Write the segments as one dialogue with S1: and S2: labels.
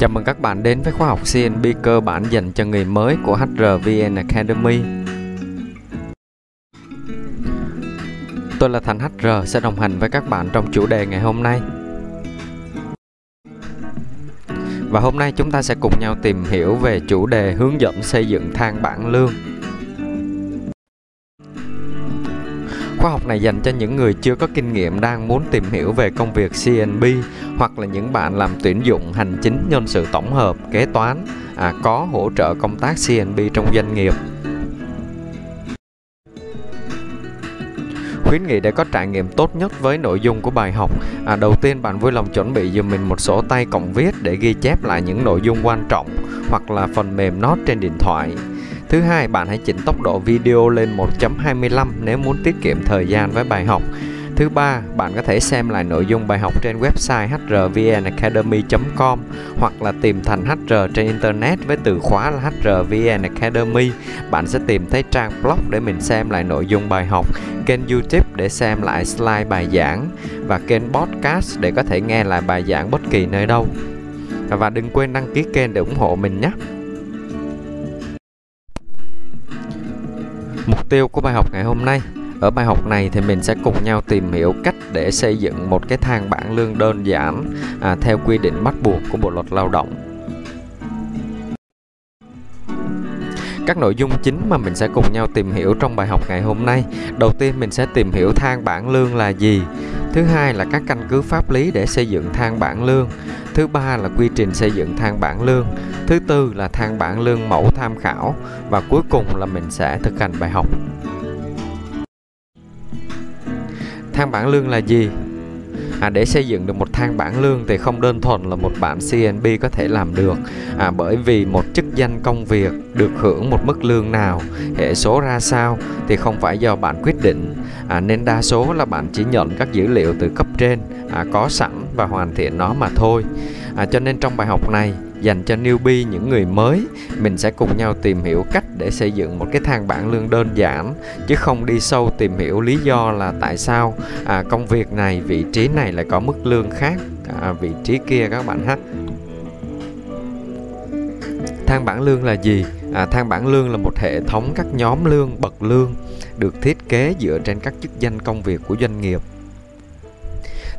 S1: Chào mừng các bạn đến với khóa học CNB cơ bản dành cho người mới của HRVN Academy. Tôi là Thành HR sẽ đồng hành với các bạn trong chủ đề ngày hôm nay. Và hôm nay chúng ta sẽ cùng nhau tìm hiểu về chủ đề hướng dẫn xây dựng thang bảng lương. Khóa học này dành cho những người chưa có kinh nghiệm đang muốn tìm hiểu về công việc CNB hoặc là những bạn làm tuyển dụng hành chính nhân sự tổng hợp, kế toán, à, có hỗ trợ công tác CNB trong doanh nghiệp. khuyến nghị để có trải nghiệm tốt nhất với nội dung của bài học. À, đầu tiên bạn vui lòng chuẩn bị giùm mình một sổ tay cộng viết để ghi chép lại những nội dung quan trọng hoặc là phần mềm note trên điện thoại. Thứ hai, bạn hãy chỉnh tốc độ video lên 1.25 nếu muốn tiết kiệm thời gian với bài học. Thứ ba, bạn có thể xem lại nội dung bài học trên website hrvnacademy.com hoặc là tìm thành HR trên internet với từ khóa là HRVN Academy. Bạn sẽ tìm thấy trang blog để mình xem lại nội dung bài học, kênh YouTube để xem lại slide bài giảng và kênh podcast để có thể nghe lại bài giảng bất kỳ nơi đâu. Và đừng quên đăng ký kênh để ủng hộ mình nhé. Mục tiêu của bài học ngày hôm nay ở bài học này thì mình sẽ cùng nhau tìm hiểu cách để xây dựng một cái thang bảng lương đơn giản à, theo quy định bắt buộc của Bộ luật Lao động. Các nội dung chính mà mình sẽ cùng nhau tìm hiểu trong bài học ngày hôm nay. Đầu tiên mình sẽ tìm hiểu thang bảng lương là gì. Thứ hai là các căn cứ pháp lý để xây dựng thang bảng lương. Thứ ba là quy trình xây dựng thang bảng lương. Thứ tư là thang bảng lương mẫu tham khảo và cuối cùng là mình sẽ thực hành bài học. Thang bảng lương là gì? À, để xây dựng được một thang bảng lương thì không đơn thuần là một bạn CNB có thể làm được. À, bởi vì một chức danh công việc được hưởng một mức lương nào hệ số ra sao thì không phải do bạn quyết định. À, nên đa số là bạn chỉ nhận các dữ liệu từ cấp trên à, có sẵn và hoàn thiện nó mà thôi. À, cho nên trong bài học này dành cho newbie những người mới. Mình sẽ cùng nhau tìm hiểu cách để xây dựng một cái thang bảng lương đơn giản chứ không đi sâu tìm hiểu lý do là tại sao. À, công việc này vị trí này lại có mức lương khác. À, vị trí kia các bạn ha. Thang bảng lương là gì? À, thang bảng lương là một hệ thống các nhóm lương bậc lương được thiết kế dựa trên các chức danh công việc của doanh nghiệp.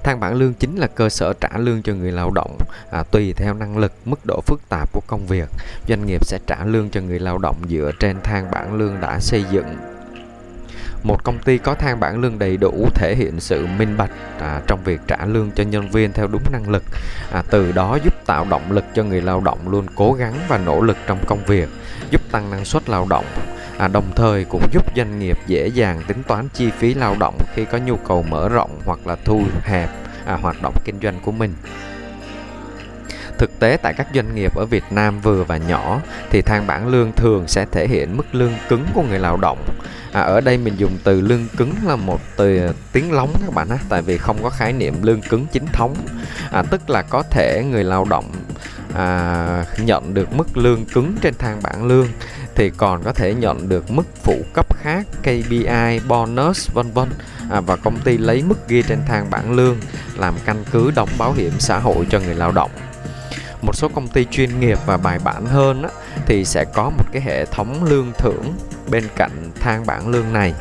S1: Thang bảng lương chính là cơ sở trả lương cho người lao động à, tùy theo năng lực, mức độ phức tạp của công việc. Doanh nghiệp sẽ trả lương cho người lao động dựa trên thang bảng lương đã xây dựng. Một công ty có thang bảng lương đầy đủ thể hiện sự minh bạch à, trong việc trả lương cho nhân viên theo đúng năng lực. À, từ đó giúp tạo động lực cho người lao động luôn cố gắng và nỗ lực trong công việc, giúp tăng năng suất lao động à, đồng thời cũng giúp doanh nghiệp dễ dàng tính toán chi phí lao động khi có nhu cầu mở rộng hoặc là thu hẹp à, hoạt động kinh doanh của mình thực tế tại các doanh nghiệp ở Việt Nam vừa và nhỏ thì thang bảng lương thường sẽ thể hiện mức lương cứng của người lao động. À, ở đây mình dùng từ lương cứng là một từ tiếng lóng các bạn á, tại vì không có khái niệm lương cứng chính thống. À, tức là có thể người lao động à, nhận được mức lương cứng trên thang bảng lương thì còn có thể nhận được mức phụ cấp khác KPI, bonus vân vân. À, và công ty lấy mức ghi trên thang bảng lương làm căn cứ đóng bảo hiểm xã hội cho người lao động. Một số công ty chuyên nghiệp và bài bản hơn á, thì sẽ có một cái hệ thống lương thưởng bên cạnh thang bảng lương này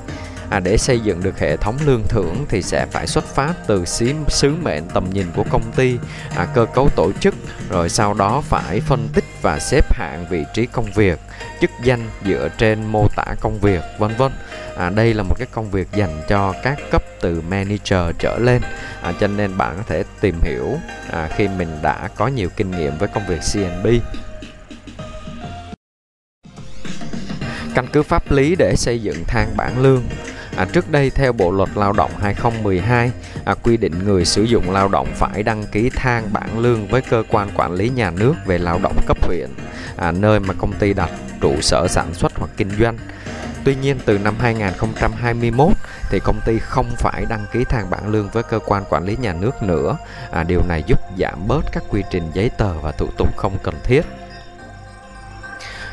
S1: à, để xây dựng được hệ thống lương thưởng thì sẽ phải xuất phát từ sứ, sứ mệnh tầm nhìn của công ty à, cơ cấu tổ chức rồi sau đó phải phân tích và xếp hạng vị trí công việc chức danh dựa trên mô tả công việc vân vân. À, đây là một cái công việc dành cho các cấp từ manager trở lên. À, cho nên bạn có thể tìm hiểu à, khi mình đã có nhiều kinh nghiệm với công việc CNB căn cứ pháp lý để xây dựng thang bảng lương À, trước đây theo Bộ luật Lao động 2012 à, quy định người sử dụng lao động phải đăng ký thang bảng lương với cơ quan quản lý nhà nước về lao động cấp huyện à, nơi mà công ty đặt trụ sở sản xuất hoặc kinh doanh. Tuy nhiên từ năm 2021 thì công ty không phải đăng ký thang bảng lương với cơ quan quản lý nhà nước nữa. À, điều này giúp giảm bớt các quy trình giấy tờ và thủ tục không cần thiết.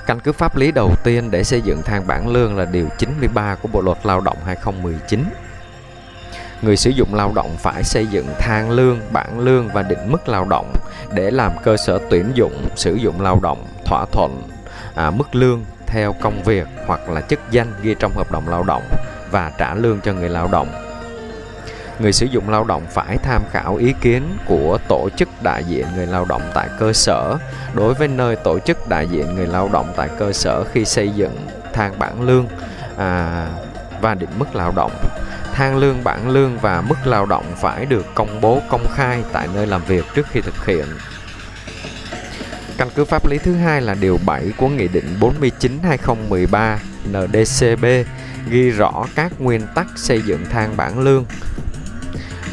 S1: Căn cứ pháp lý đầu tiên để xây dựng thang bảng lương là điều 93 của Bộ luật Lao động 2019. Người sử dụng lao động phải xây dựng thang lương, bảng lương và định mức lao động để làm cơ sở tuyển dụng, sử dụng lao động, thỏa thuận à, mức lương theo công việc hoặc là chức danh ghi trong hợp đồng lao động và trả lương cho người lao động. Người sử dụng lao động phải tham khảo ý kiến của tổ chức đại diện người lao động tại cơ sở đối với nơi tổ chức đại diện người lao động tại cơ sở khi xây dựng thang bảng lương à, và định mức lao động. Thang lương, bảng lương và mức lao động phải được công bố công khai tại nơi làm việc trước khi thực hiện. Căn cứ pháp lý thứ hai là điều 7 của Nghị định 49/2013 NDCB ghi rõ các nguyên tắc xây dựng thang bảng lương.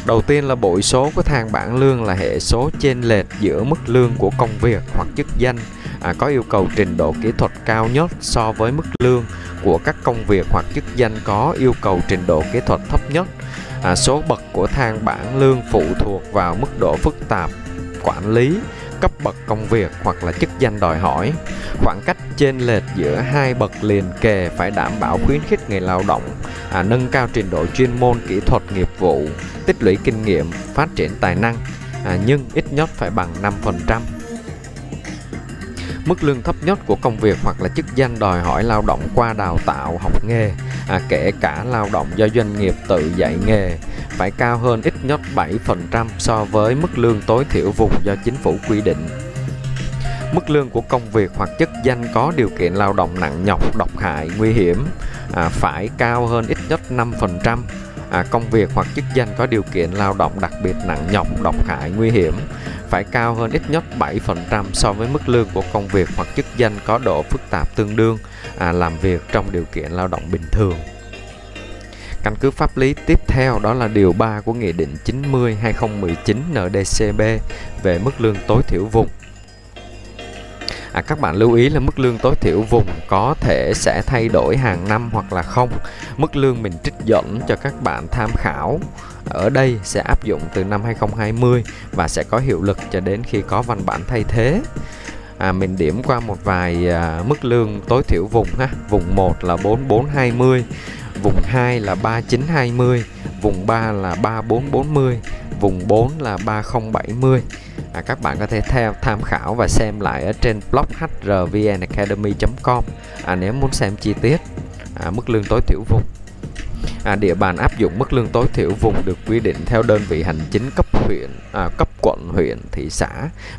S1: Đầu tiên là bội số của thang bảng lương là hệ số chênh lệch giữa mức lương của công việc hoặc chức danh à, có yêu cầu trình độ kỹ thuật cao nhất so với mức lương của các công việc hoặc chức danh có yêu cầu trình độ kỹ thuật thấp nhất. À, số bậc của thang bảng lương phụ thuộc vào mức độ phức tạp quản lý cấp bậc công việc hoặc là chức danh đòi hỏi. Khoảng cách trên lệch giữa hai bậc liền kề phải đảm bảo khuyến khích người lao động à, nâng cao trình độ chuyên môn kỹ thuật nghiệp vụ, tích lũy kinh nghiệm, phát triển tài năng, à, nhưng ít nhất phải bằng 5%. Mức lương thấp nhất của công việc hoặc là chức danh đòi hỏi lao động qua đào tạo, học nghề, à, kể cả lao động do doanh nghiệp tự dạy nghề, phải cao hơn ít nhất 7% so với mức lương tối thiểu vùng do chính phủ quy định. Mức lương của công việc hoặc chức danh có điều kiện lao động nặng nhọc, độc hại, nguy hiểm à, phải cao hơn ít nhất 5%. À, công việc hoặc chức danh có điều kiện lao động đặc biệt nặng nhọc, độc hại, nguy hiểm phải cao hơn ít nhất 7% so với mức lương của công việc hoặc chức danh có độ phức tạp tương đương à, làm việc trong điều kiện lao động bình thường. Căn cứ pháp lý tiếp theo đó là điều 3 của Nghị định 90-2019 NDCB về mức lương tối thiểu vùng. À, các bạn lưu ý là mức lương tối thiểu vùng có thể sẽ thay đổi hàng năm hoặc là không. Mức lương mình trích dẫn cho các bạn tham khảo ở đây sẽ áp dụng từ năm 2020 và sẽ có hiệu lực cho đến khi có văn bản thay thế. À, mình điểm qua một vài à, mức lương tối thiểu vùng ha. Vùng 1 là 4420, vùng 2 là 3920, vùng 3 là 3440, vùng 4 là 3070. À, các bạn có thể theo tham khảo và xem lại ở trên blog hrvnacademy.com à, nếu muốn xem chi tiết à, mức lương tối thiểu vùng. À, địa bàn áp dụng mức lương tối thiểu vùng được quy định theo đơn vị hành chính cấp huyện, à, cấp quận, huyện, thị xã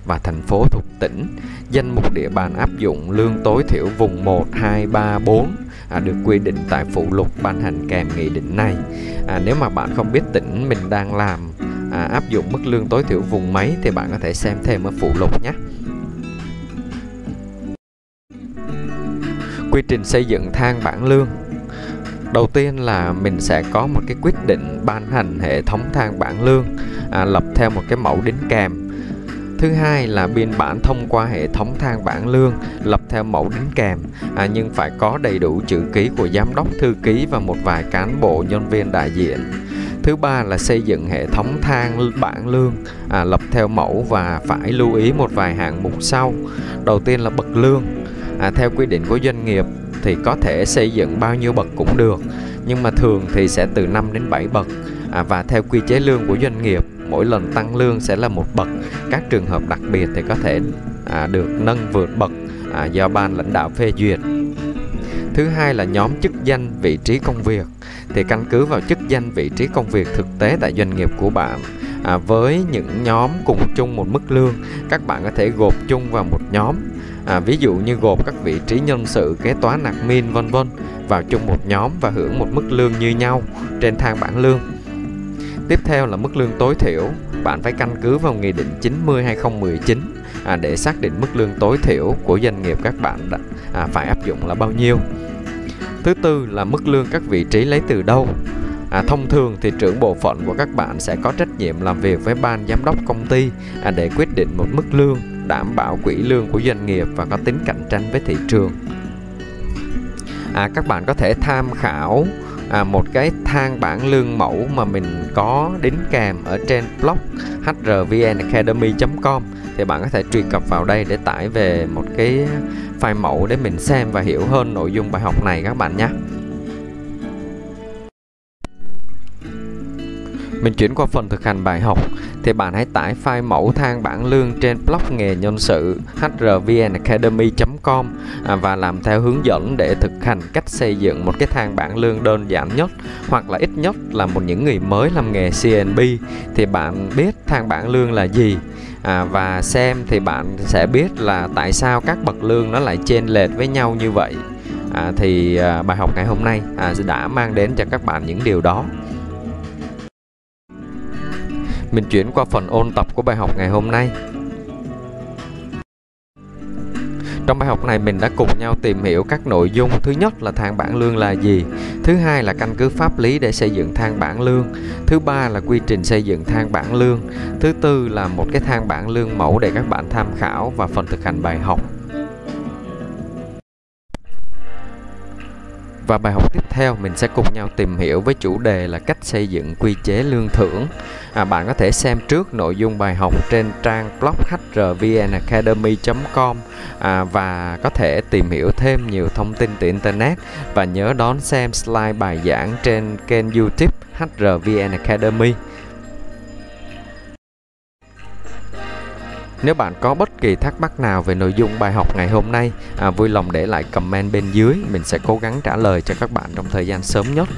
S1: và thành phố thuộc tỉnh. Danh mục địa bàn áp dụng lương tối thiểu vùng 1, 2, 3, 4 à, được quy định tại phụ lục ban hành kèm nghị định này. À, nếu mà bạn không biết tỉnh mình đang làm à, áp dụng mức lương tối thiểu vùng mấy thì bạn có thể xem thêm ở phụ lục nhé. Quy trình xây dựng thang bảng lương Đầu tiên là mình sẽ có một cái quyết định ban hành hệ thống thang bảng lương à, lập theo một cái mẫu đính kèm. Thứ hai là biên bản thông qua hệ thống thang bảng lương lập theo mẫu đính kèm à, nhưng phải có đầy đủ chữ ký của giám đốc thư ký và một vài cán bộ nhân viên đại diện. Thứ ba là xây dựng hệ thống thang bảng lương à, lập theo mẫu và phải lưu ý một vài hạng mục sau. Đầu tiên là bậc lương. À, theo quy định của doanh nghiệp thì có thể xây dựng bao nhiêu bậc cũng được nhưng mà thường thì sẽ từ 5 đến 7 bậc. À, và theo quy chế lương của doanh nghiệp mỗi lần tăng lương sẽ là một bậc. Các trường hợp đặc biệt thì có thể à, được nâng vượt bậc à, do ban lãnh đạo phê duyệt. Thứ hai là nhóm chức danh vị trí công việc. Thì căn cứ vào chức danh vị trí công việc thực tế tại doanh nghiệp của bạn à, với những nhóm cùng chung một mức lương các bạn có thể gộp chung vào một nhóm à, ví dụ như gộp các vị trí nhân sự kế toán admin min vân vân vào chung một nhóm và hưởng một mức lương như nhau trên thang bảng lương. Tiếp theo là mức lương tối thiểu. Bạn phải căn cứ vào nghị định 90 2019 à, để xác định mức lương tối thiểu của doanh nghiệp các bạn đã, à, phải áp dụng là bao nhiêu. Thứ tư là mức lương các vị trí lấy từ đâu. À, thông thường thì trưởng bộ phận của các bạn sẽ có trách nhiệm làm việc với ban giám đốc công ty à, để quyết định một mức lương đảm bảo quỹ lương của doanh nghiệp và có tính cạnh tranh với thị trường. À, các bạn có thể tham khảo à, một cái thang bảng lương mẫu mà mình có đính kèm ở trên blog hrvnacademy.com thì bạn có thể truy cập vào đây để tải về một cái file mẫu để mình xem và hiểu hơn nội dung bài học này các bạn nhé. Mình chuyển qua phần thực hành bài học thì bạn hãy tải file mẫu thang bảng lương trên blog nghề nhân sự hrvnacademy.com à, và làm theo hướng dẫn để thực hành cách xây dựng một cái thang bảng lương đơn giản nhất hoặc là ít nhất là một những người mới làm nghề CNB thì bạn biết thang bảng lương là gì à, và xem thì bạn sẽ biết là tại sao các bậc lương nó lại chênh lệch với nhau như vậy. À, thì à, bài học ngày hôm nay à, đã mang đến cho các bạn những điều đó mình chuyển qua phần ôn tập của bài học ngày hôm nay. Trong bài học này, mình đã cùng nhau tìm hiểu các nội dung. Thứ nhất là thang bảng lương là gì? Thứ hai là căn cứ pháp lý để xây dựng thang bảng lương. Thứ ba là quy trình xây dựng thang bảng lương. Thứ tư là một cái thang bảng lương mẫu để các bạn tham khảo và phần thực hành bài học. Và bài học tiếp theo mình sẽ cùng nhau tìm hiểu với chủ đề là cách xây dựng quy chế lương thưởng. À, bạn có thể xem trước nội dung bài học trên trang blog hrvnacademy.com à, và có thể tìm hiểu thêm nhiều thông tin từ internet và nhớ đón xem slide bài giảng trên kênh YouTube HRVN Academy. Nếu bạn có bất kỳ thắc mắc nào về nội dung bài học ngày hôm nay, à, vui lòng để lại comment bên dưới, mình sẽ cố gắng trả lời cho các bạn trong thời gian sớm nhất.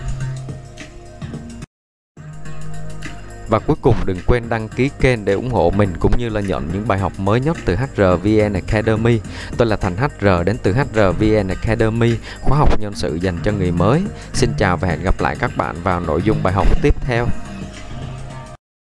S1: Và cuối cùng đừng quên đăng ký kênh để ủng hộ mình cũng như là nhận những bài học mới nhất từ HRVN Academy. Tôi là Thành HR đến từ HRVN Academy, khóa học nhân sự dành cho người mới. Xin chào và hẹn gặp lại các bạn vào nội dung bài học tiếp theo.